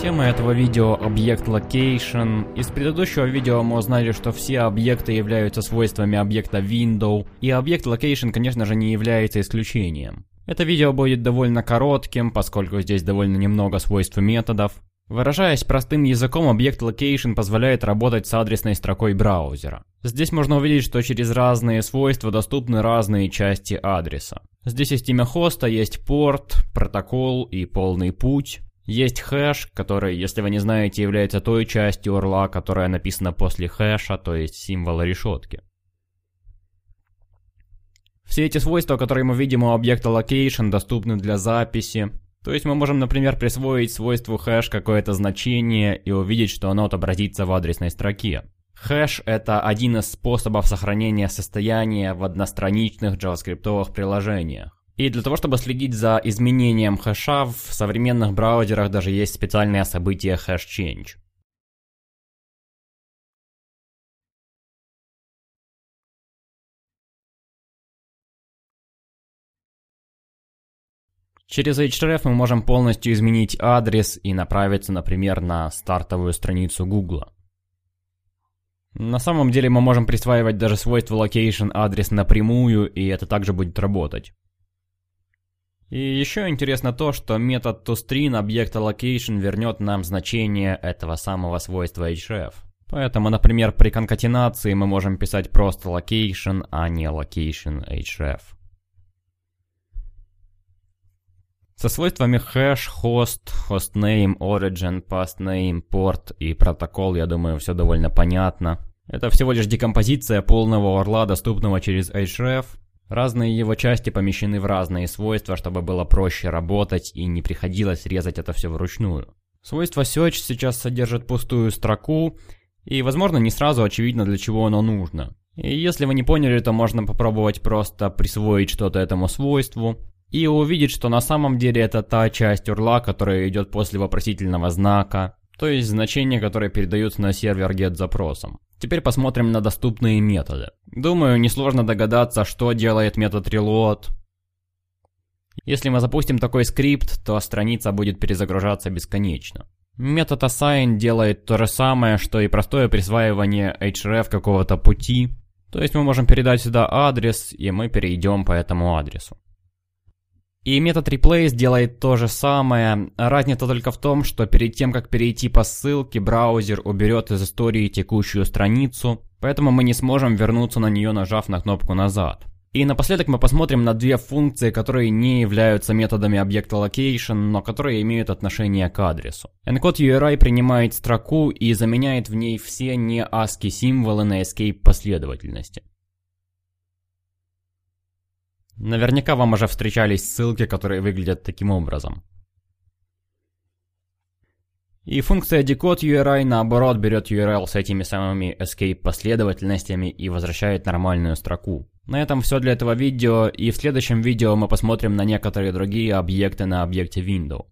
Тема этого видео – объект location. Из предыдущего видео мы узнали, что все объекты являются свойствами объекта window, и объект location, конечно же, не является исключением. Это видео будет довольно коротким, поскольку здесь довольно немного свойств методов. Выражаясь простым языком, объект location позволяет работать с адресной строкой браузера. Здесь можно увидеть, что через разные свойства доступны разные части адреса. Здесь есть имя хоста, есть порт, протокол и полный путь. Есть хэш, который, если вы не знаете, является той частью урла, которая написана после хэша, то есть символа решетки. Все эти свойства, которые мы видим у объекта location, доступны для записи. То есть мы можем, например, присвоить свойству хэш какое-то значение и увидеть, что оно отобразится в адресной строке. Хэш — это один из способов сохранения состояния в одностраничных JavaScript приложениях. И для того, чтобы следить за изменением хэша, в современных браузерах даже есть специальное событие hash change. Через Href мы можем полностью изменить адрес и направиться, например, на стартовую страницу Google. На самом деле мы можем присваивать даже свойство location адрес напрямую, и это также будет работать. И еще интересно то, что метод toString объекта location вернет нам значение этого самого свойства href. Поэтому, например, при конкатенации мы можем писать просто location, а не location href. Со свойствами hash, host, hostname, origin, pastname, port и протокол, я думаю, все довольно понятно. Это всего лишь декомпозиция полного орла, доступного через href, Разные его части помещены в разные свойства, чтобы было проще работать и не приходилось резать это все вручную. Свойство search сейчас содержит пустую строку, и, возможно, не сразу очевидно, для чего оно нужно. И если вы не поняли, то можно попробовать просто присвоить что-то этому свойству, и увидеть, что на самом деле это та часть урла, которая идет после вопросительного знака, то есть значение, которое передается на сервер get запросом. Теперь посмотрим на доступные методы. Думаю, несложно догадаться, что делает метод reload. Если мы запустим такой скрипт, то страница будет перезагружаться бесконечно. Метод assign делает то же самое, что и простое присваивание href какого-то пути. То есть мы можем передать сюда адрес, и мы перейдем по этому адресу. И метод replace делает то же самое. Разница только в том, что перед тем, как перейти по ссылке, браузер уберет из истории текущую страницу, поэтому мы не сможем вернуться на нее, нажав на кнопку «Назад». И напоследок мы посмотрим на две функции, которые не являются методами объекта location, но которые имеют отношение к адресу. Encode URI принимает строку и заменяет в ней все не ASCII символы на escape последовательности. Наверняка вам уже встречались ссылки, которые выглядят таким образом. И функция decode URI наоборот берет URL с этими самыми escape последовательностями и возвращает нормальную строку. На этом все для этого видео, и в следующем видео мы посмотрим на некоторые другие объекты на объекте window.